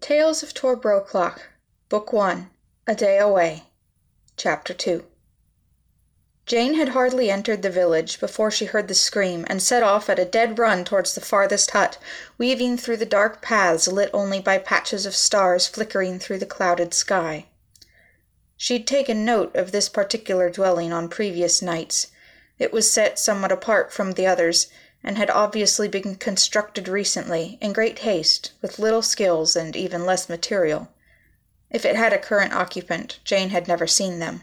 Tales of Tor Broklok, Book A Day Away, Chapter Two. Jane had hardly entered the village before she heard the scream, and set off at a dead run towards the farthest hut, weaving through the dark paths lit only by patches of stars flickering through the clouded sky. She'd taken note of this particular dwelling on previous nights. It was set somewhat apart from the others, and had obviously been constructed recently, in great haste, with little skills and even less material. If it had a current occupant, Jane had never seen them.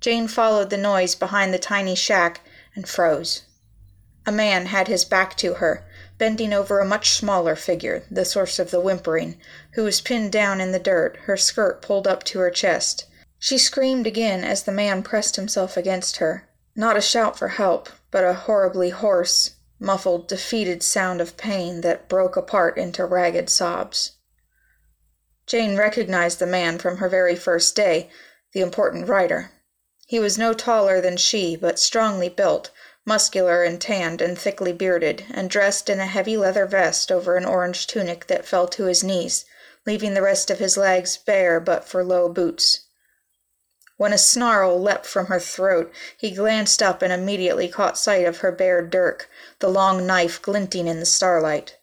Jane followed the noise behind the tiny shack and froze. A man had his back to her, bending over a much smaller figure, the source of the whimpering, who was pinned down in the dirt, her skirt pulled up to her chest. She screamed again as the man pressed himself against her. Not a shout for help, but a horribly hoarse, muffled, defeated sound of pain that broke apart into ragged sobs. Jane recognized the man from her very first day, the important writer. He was no taller than she, but strongly built, muscular and tanned and thickly bearded, and dressed in a heavy leather vest over an orange tunic that fell to his knees, leaving the rest of his legs bare but for low boots. When a snarl leapt from her throat, he glanced up and immediately caught sight of her bared dirk, the long knife glinting in the starlight.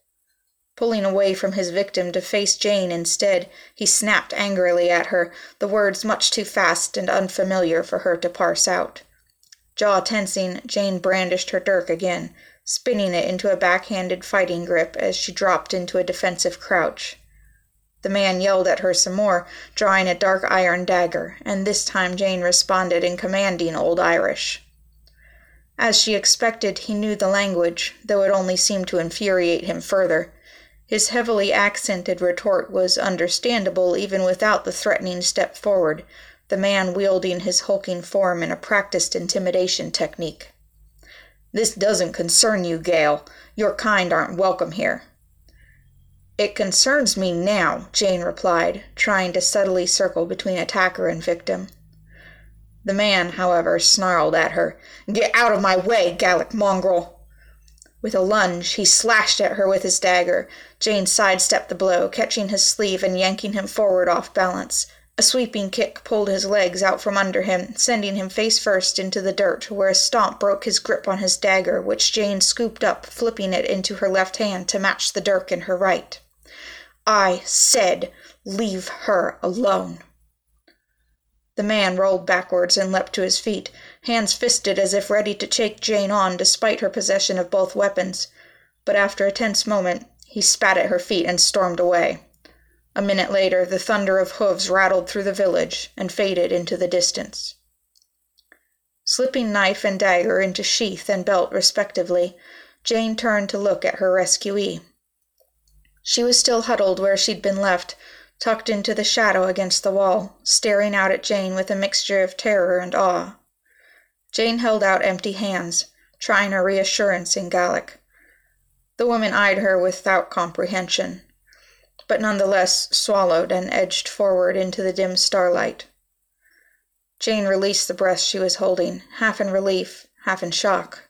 Pulling away from his victim to face Jane instead, he snapped angrily at her, the words much too fast and unfamiliar for her to parse out. Jaw tensing, Jane brandished her dirk again, spinning it into a backhanded fighting grip as she dropped into a defensive crouch. The man yelled at her some more, drawing a dark iron dagger, and this time Jane responded in commanding Old Irish. As she expected, he knew the language, though it only seemed to infuriate him further. His heavily accented retort was understandable even without the threatening step forward, the man wielding his hulking form in a practiced intimidation technique. This doesn't concern you, Gael. Your kind aren't welcome here. It concerns me now, Jane replied, trying to subtly circle between attacker and victim. The man, however, snarled at her. Get out of my way, Gallic mongrel! With a lunge, he slashed at her with his dagger. Jane sidestepped the blow, catching his sleeve and yanking him forward off balance. A sweeping kick pulled his legs out from under him, sending him face first into the dirt, where a stomp broke his grip on his dagger, which Jane scooped up, flipping it into her left hand to match the dirk in her right. I said, leave her alone. The man rolled backwards and leapt to his feet, hands fisted as if ready to take Jane on despite her possession of both weapons. But after a tense moment, he spat at her feet and stormed away. A minute later, the thunder of hoofs rattled through the village and faded into the distance. Slipping knife and dagger into sheath and belt respectively, Jane turned to look at her rescuee. She was still huddled where she'd been left, tucked into the shadow against the wall, staring out at Jane with a mixture of terror and awe. Jane held out empty hands, trying a reassurance in Gaelic. The woman eyed her without comprehension, but none the less swallowed and edged forward into the dim starlight. Jane released the breast she was holding, half in relief, half in shock.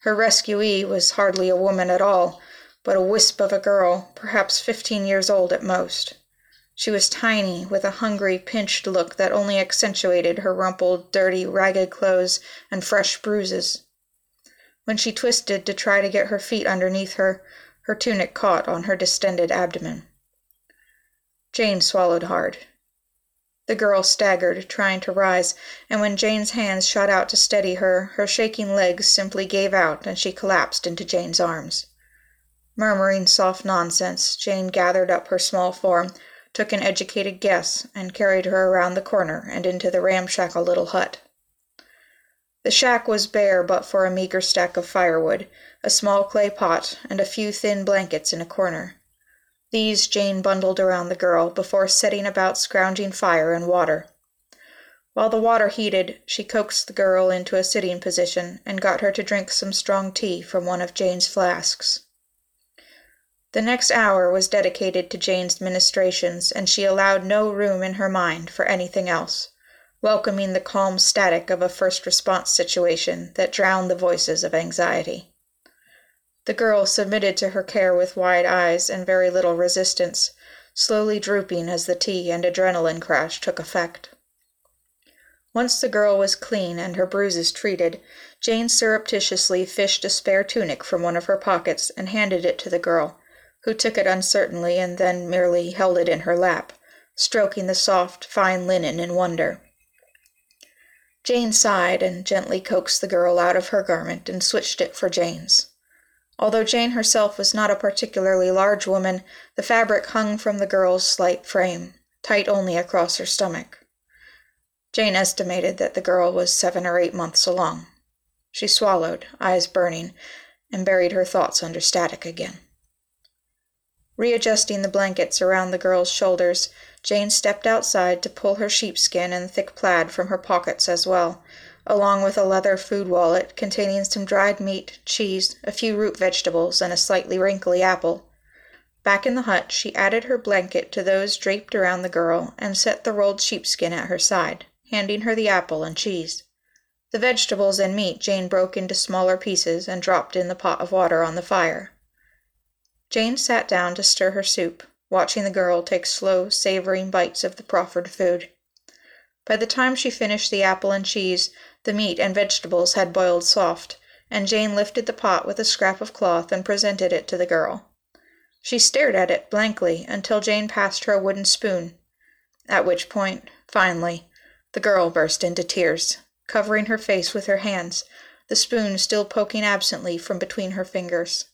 Her rescuee was hardly a woman at all, but a wisp of a girl, perhaps fifteen years old at most. She was tiny, with a hungry, pinched look that only accentuated her rumpled, dirty, ragged clothes and fresh bruises. When she twisted to try to get her feet underneath her, her tunic caught on her distended abdomen. Jane swallowed hard. The girl staggered, trying to rise, and when Jane's hands shot out to steady her, her shaking legs simply gave out and she collapsed into Jane's arms. Murmuring soft nonsense, Jane gathered up her small form, took an educated guess, and carried her around the corner and into the ramshackle little hut. The shack was bare but for a meager stack of firewood, a small clay pot, and a few thin blankets in a corner. These Jane bundled around the girl before setting about scrounging fire and water. While the water heated, she coaxed the girl into a sitting position and got her to drink some strong tea from one of Jane's flasks. The next hour was dedicated to Jane's ministrations, and she allowed no room in her mind for anything else, welcoming the calm static of a first response situation that drowned the voices of anxiety. The girl submitted to her care with wide eyes and very little resistance, slowly drooping as the tea and adrenaline crash took effect. Once the girl was clean and her bruises treated, Jane surreptitiously fished a spare tunic from one of her pockets and handed it to the girl, who took it uncertainly and then merely held it in her lap, stroking the soft, fine linen in wonder. Jane sighed and gently coaxed the girl out of her garment and switched it for Jane's. Although Jane herself was not a particularly large woman, the fabric hung from the girl's slight frame, tight only across her stomach. Jane estimated that the girl was seven or eight months along. She swallowed, eyes burning, and buried her thoughts under static again. Readjusting the blankets around the girl's shoulders, Jane stepped outside to pull her sheepskin and thick plaid from her pockets as well, along with a leather food wallet containing some dried meat, cheese, a few root vegetables, and a slightly wrinkly apple. Back in the hut, she added her blanket to those draped around the girl and set the rolled sheepskin at her side handing her the apple and cheese. The vegetables and meat Jane broke into smaller pieces and dropped in the pot of water on the fire. Jane sat down to stir her soup, watching the girl take slow, savoring bites of the proffered food. By the time she finished the apple and cheese, the meat and vegetables had boiled soft, and Jane lifted the pot with a scrap of cloth and presented it to the girl. She stared at it blankly until Jane passed her a wooden spoon, at which point, finally, the girl burst into tears, covering her face with her hands, the spoon still poking absently from between her fingers.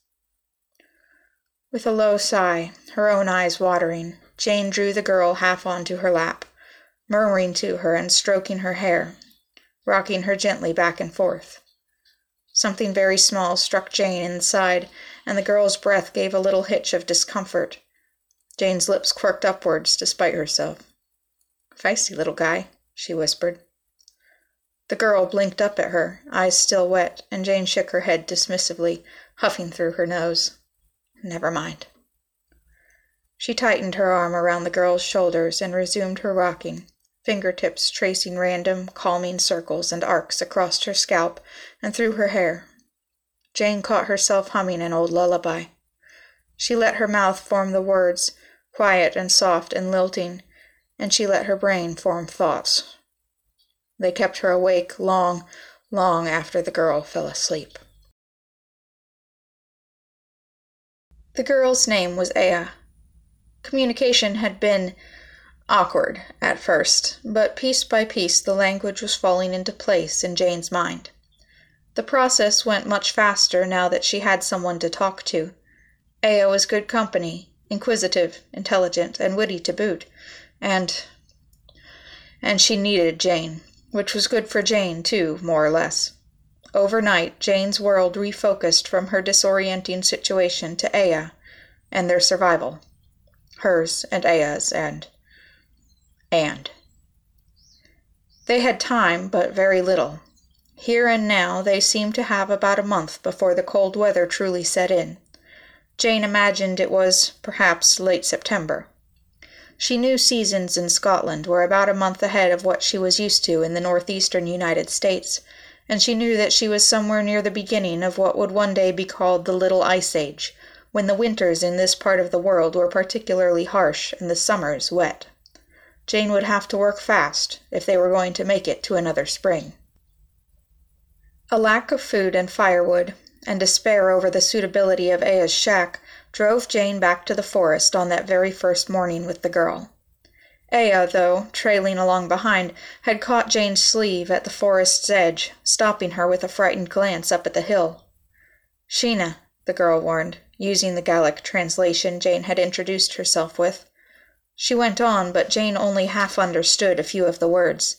With a low sigh, her own eyes watering, Jane drew the girl half onto her lap, murmuring to her and stroking her hair, rocking her gently back and forth. Something very small struck Jane in the side, and the girl's breath gave a little hitch of discomfort. Jane's lips quirked upwards despite herself. Feisty little guy she whispered. The girl blinked up at her, eyes still wet, and Jane shook her head dismissively, huffing through her nose. Never mind. She tightened her arm around the girl's shoulders and resumed her rocking, fingertips tracing random, calming circles and arcs across her scalp and through her hair. Jane caught herself humming an old lullaby. She let her mouth form the words, quiet and soft and lilting, and she let her brain form thoughts. They kept her awake long, long after the girl fell asleep. The girl's name was Ea. Communication had been awkward at first, but piece by piece the language was falling into place in Jane's mind. The process went much faster now that she had someone to talk to. Ea was good company, inquisitive, intelligent, and witty to boot, and and she needed Jane, which was good for Jane, too, more or less. Overnight, Jane's world refocused from her disorienting situation to Aya and their survival. Hers and Aya's and. and. They had time, but very little. Here and now, they seemed to have about a month before the cold weather truly set in. Jane imagined it was, perhaps, late September. She knew seasons in Scotland were about a month ahead of what she was used to in the northeastern United States, and she knew that she was somewhere near the beginning of what would one day be called the Little Ice Age, when the winters in this part of the world were particularly harsh and the summers wet. Jane would have to work fast if they were going to make it to another spring. A lack of food and firewood, and despair over the suitability of Ea's shack, drove Jane back to the forest on that very first morning with the girl. Ea, though, trailing along behind, had caught Jane's sleeve at the forest's edge, stopping her with a frightened glance up at the hill. Sheena, the girl warned, using the Gallic translation Jane had introduced herself with. She went on, but Jane only half understood a few of the words.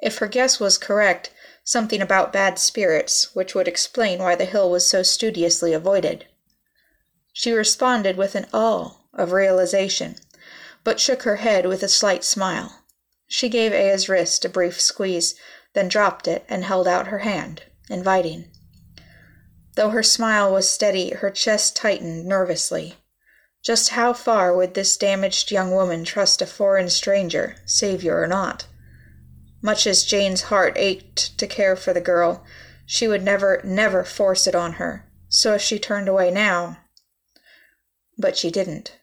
If her guess was correct, something about bad spirits, which would explain why the hill was so studiously avoided. She responded with an awe of realization, but shook her head with a slight smile. She gave Ea's wrist a brief squeeze, then dropped it and held out her hand, inviting. Though her smile was steady, her chest tightened nervously. Just how far would this damaged young woman trust a foreign stranger, savior or not? Much as Jane's heart ached to care for the girl, she would never, never force it on her, so if she turned away now. But she didn't.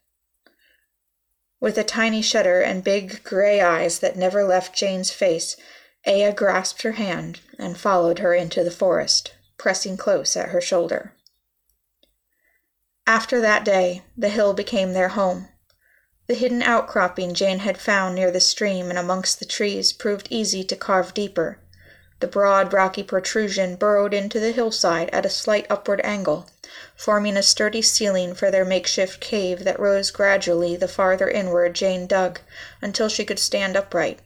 With a tiny shudder and big gray eyes that never left Jane's face, Aya grasped her hand and followed her into the forest, pressing close at her shoulder. After that day, the hill became their home. The hidden outcropping Jane had found near the stream and amongst the trees proved easy to carve deeper. The broad, rocky protrusion burrowed into the hillside at a slight upward angle, forming a sturdy ceiling for their makeshift cave that rose gradually the farther inward Jane dug until she could stand upright.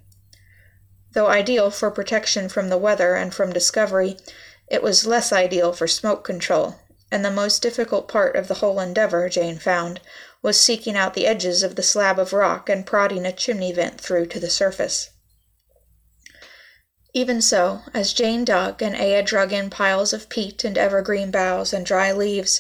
Though ideal for protection from the weather and from discovery, it was less ideal for smoke control, and the most difficult part of the whole endeavor, Jane found, was seeking out the edges of the slab of rock and prodding a chimney vent through to the surface. Even so, as Jane dug and Aya drug in piles of peat and evergreen boughs and dry leaves,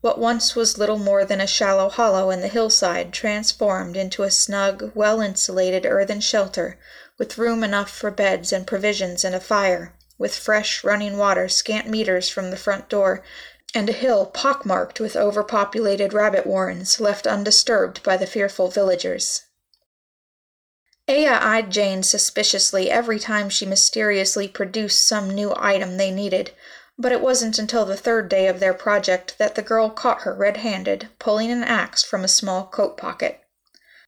what once was little more than a shallow hollow in the hillside transformed into a snug, well insulated earthen shelter, with room enough for beds and provisions and a fire, with fresh running water scant meters from the front door, and a hill pockmarked with overpopulated rabbit warrens left undisturbed by the fearful villagers. Aya eyed Jane suspiciously every time she mysteriously produced some new item they needed, but it wasn't until the third day of their project that the girl caught her red handed, pulling an axe from a small coat pocket.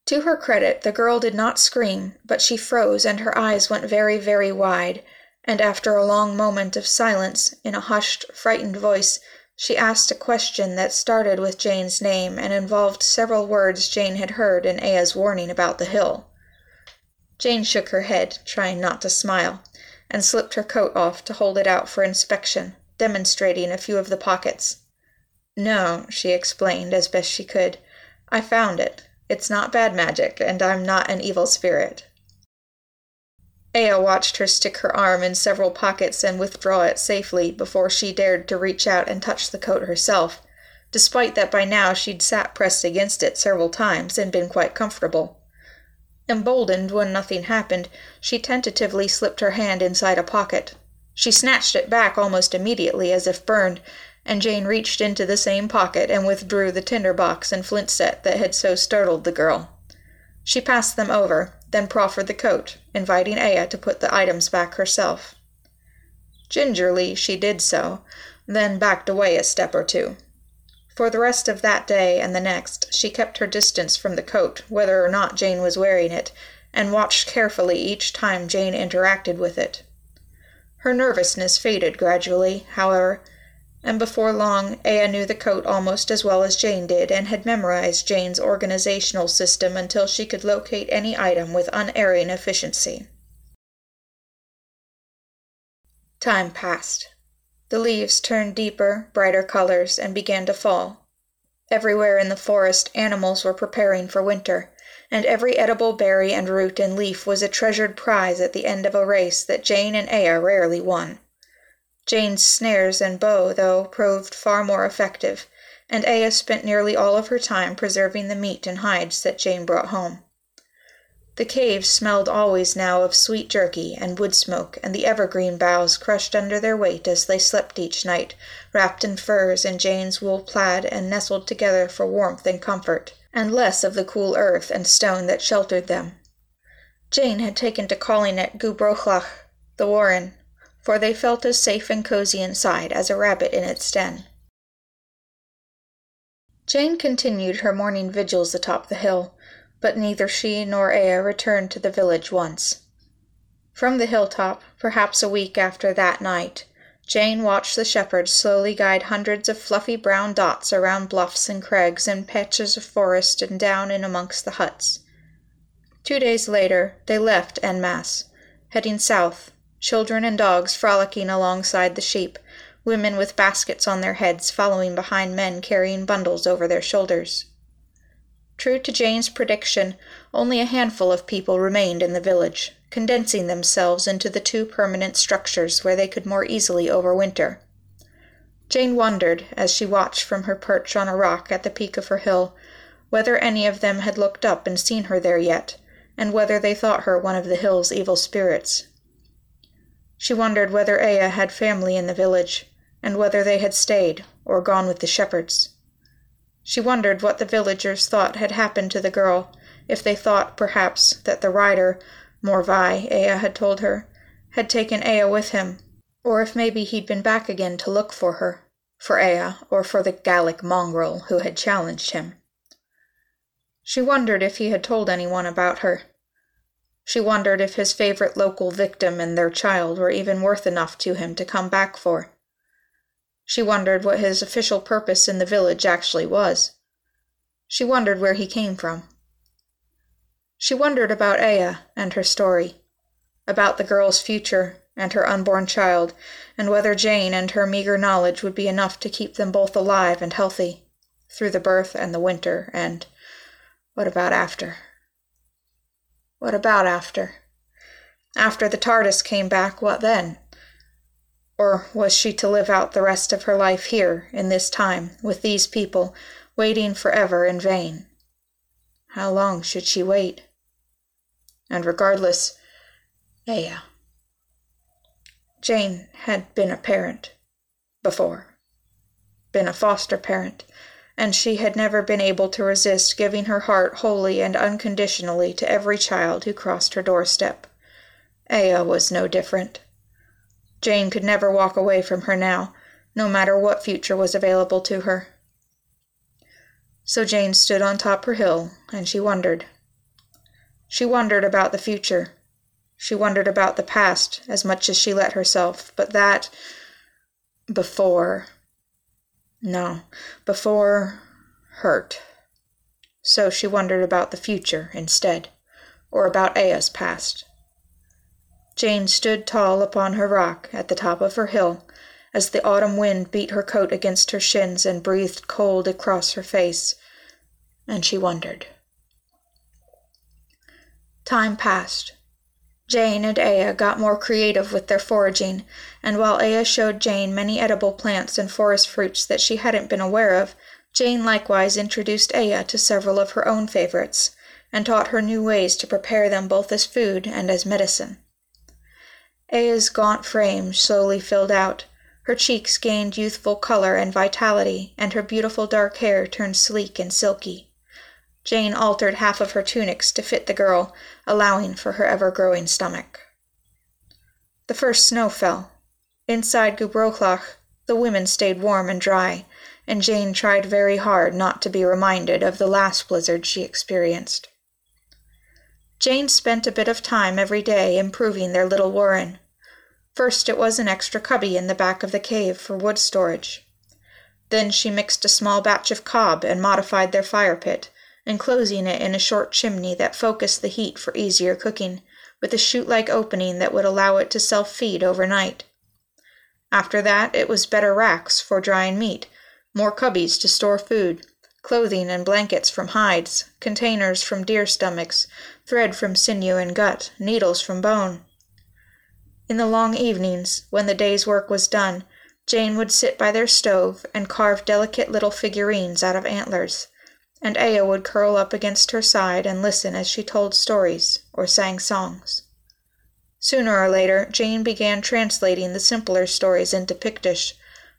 To her credit, the girl did not scream, but she froze and her eyes went very, very wide, and after a long moment of silence, in a hushed, frightened voice, she asked a question that started with Jane's name and involved several words Jane had heard in Aya's warning about the hill. Jane shook her head, trying not to smile, and slipped her coat off to hold it out for inspection, demonstrating a few of the pockets. No, she explained as best she could. I found it. It's not bad magic, and I'm not an evil spirit. Aya watched her stick her arm in several pockets and withdraw it safely before she dared to reach out and touch the coat herself, despite that by now she'd sat pressed against it several times and been quite comfortable. Emboldened when nothing happened, she tentatively slipped her hand inside a pocket. She snatched it back almost immediately, as if burned, and Jane reached into the same pocket and withdrew the tinder box and flint set that had so startled the girl. She passed them over, then proffered the coat, inviting Aya to put the items back herself. Gingerly she did so, then backed away a step or two. For the rest of that day and the next, she kept her distance from the coat, whether or not Jane was wearing it, and watched carefully each time Jane interacted with it. Her nervousness faded gradually, however, and before long Aya knew the coat almost as well as Jane did and had memorized Jane's organizational system until she could locate any item with unerring efficiency. Time passed. The leaves turned deeper, brighter colors and began to fall. Everywhere in the forest animals were preparing for winter, and every edible berry and root and leaf was a treasured prize at the end of a race that Jane and Aya rarely won. Jane's snares and bow, though, proved far more effective, and Aya spent nearly all of her time preserving the meat and hides that Jane brought home. The cave smelled always now of sweet jerky and wood smoke, and the evergreen boughs crushed under their weight as they slept each night, wrapped in furs and Jane's wool plaid and nestled together for warmth and comfort, and less of the cool earth and stone that sheltered them. Jane had taken to calling it Gubrochach, the warren, for they felt as safe and cozy inside as a rabbit in its den. Jane continued her morning vigils atop the hill, but neither she nor Aya returned to the village once. From the hilltop, perhaps a week after that night, Jane watched the shepherds slowly guide hundreds of fluffy brown dots around bluffs and crags and patches of forest and down in amongst the huts. Two days later, they left en masse, heading south, children and dogs frolicking alongside the sheep, women with baskets on their heads following behind men carrying bundles over their shoulders. True to Jane's prediction, only a handful of people remained in the village, condensing themselves into the two permanent structures where they could more easily overwinter. Jane wondered, as she watched from her perch on a rock at the peak of her hill, whether any of them had looked up and seen her there yet, and whether they thought her one of the hill's evil spirits. She wondered whether Aya had family in the village, and whether they had stayed or gone with the shepherds. She wondered what the villagers thought had happened to the girl, if they thought, perhaps, that the rider, Morvai, Ea had told her, had taken Ea with him, or if maybe he'd been back again to look for her, for Ea, or for the Gallic mongrel who had challenged him. She wondered if he had told anyone about her. She wondered if his favorite local victim and their child were even worth enough to him to come back for. She wondered what his official purpose in the village actually was. She wondered where he came from. She wondered about Aya and her story, about the girl's future and her unborn child, and whether Jane and her meager knowledge would be enough to keep them both alive and healthy through the birth and the winter, and what about after? What about after? After the TARDIS came back, what then? Or was she to live out the rest of her life here, in this time, with these people, waiting forever in vain? How long should she wait? And regardless, Ea. Jane had been a parent before, been a foster parent, and she had never been able to resist giving her heart wholly and unconditionally to every child who crossed her doorstep. Aya was no different. Jane could never walk away from her now, no matter what future was available to her. So Jane stood on top her hill, and she wondered. She wondered about the future. She wondered about the past as much as she let herself, but that. before. No, before. hurt. So she wondered about the future instead, or about Aya's past. Jane stood tall upon her rock at the top of her hill, as the autumn wind beat her coat against her shins and breathed cold across her face, and she wondered. Time passed. Jane and Aya got more creative with their foraging, and while Aya showed Jane many edible plants and forest fruits that she hadn't been aware of, Jane likewise introduced Aya to several of her own favorites, and taught her new ways to prepare them both as food and as medicine. Ea's gaunt frame slowly filled out. Her cheeks gained youthful color and vitality, and her beautiful dark hair turned sleek and silky. Jane altered half of her tunics to fit the girl, allowing for her ever growing stomach. The first snow fell. Inside Gubroklach, the women stayed warm and dry, and Jane tried very hard not to be reminded of the last blizzard she experienced. Jane spent a bit of time every day improving their little warren. First, it was an extra cubby in the back of the cave for wood storage. Then she mixed a small batch of cob and modified their fire pit, enclosing it in a short chimney that focused the heat for easier cooking, with a chute like opening that would allow it to self feed overnight. After that, it was better racks for drying meat, more cubbies to store food, clothing and blankets from hides, containers from deer stomachs, thread from sinew and gut, needles from bone. In the long evenings, when the day's work was done, Jane would sit by their stove and carve delicate little figurines out of antlers, and Ea would curl up against her side and listen as she told stories or sang songs. Sooner or later, Jane began translating the simpler stories into Pictish,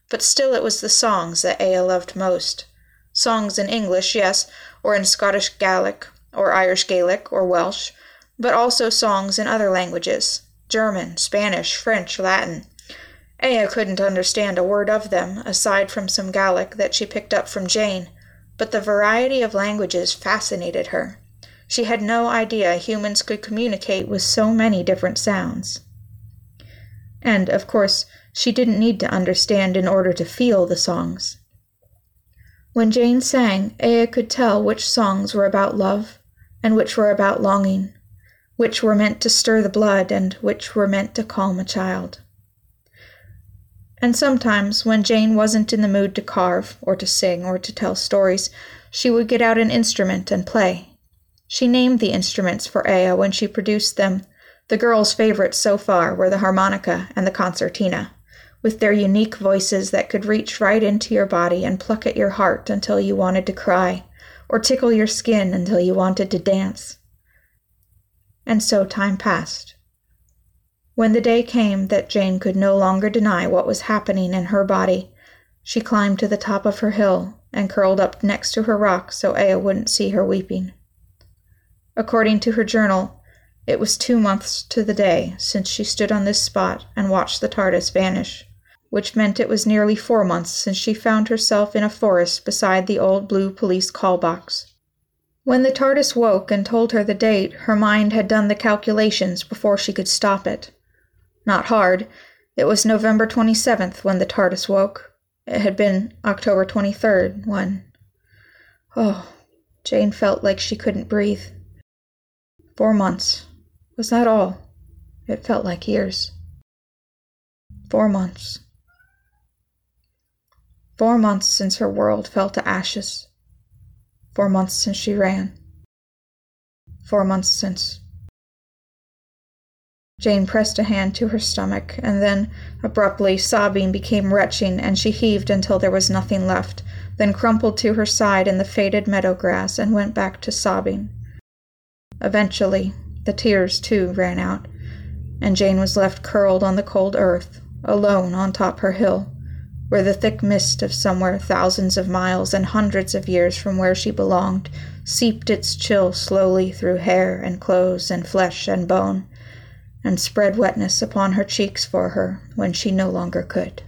but still it was the songs that Ea loved most. Songs in English, yes, or in Scottish Gaelic, or Irish Gaelic, or Welsh, but also songs in other languages, German, Spanish, French, Latin. Aya couldn't understand a word of them, aside from some Gaelic that she picked up from Jane, but the variety of languages fascinated her. She had no idea humans could communicate with so many different sounds. And, of course, she didn't need to understand in order to feel the songs. When Jane sang, Aya could tell which songs were about love and which were about longing, which were meant to stir the blood and which were meant to calm a child. And sometimes, when Jane wasn't in the mood to carve, or to sing, or to tell stories, she would get out an instrument and play. She named the instruments for Ea when she produced them. The girls' favorites so far were the harmonica and the concertina, with their unique voices that could reach right into your body and pluck at your heart until you wanted to cry, or tickle your skin until you wanted to dance. And so time passed. When the day came that Jane could no longer deny what was happening in her body, she climbed to the top of her hill and curled up next to her rock so Aya wouldn't see her weeping. According to her journal, it was two months to the day since she stood on this spot and watched the TARDIS vanish, which meant it was nearly four months since she found herself in a forest beside the old blue police call box. When the TARDIS woke and told her the date, her mind had done the calculations before she could stop it. Not hard. It was November 27th when the TARDIS woke. It had been October 23rd when. Oh, Jane felt like she couldn't breathe. Four months. Was that all? It felt like years. Four months. Four months since her world fell to ashes. Four months since she ran. Four months since. Jane pressed a hand to her stomach, and then, abruptly, sobbing became retching, and she heaved until there was nothing left, then crumpled to her side in the faded meadow grass and went back to sobbing. Eventually, the tears, too, ran out, and Jane was left curled on the cold earth, alone on top her hill, where the thick mist of somewhere thousands of miles and hundreds of years from where she belonged seeped its chill slowly through hair and clothes and flesh and bone and spread wetness upon her cheeks for her when she no longer could.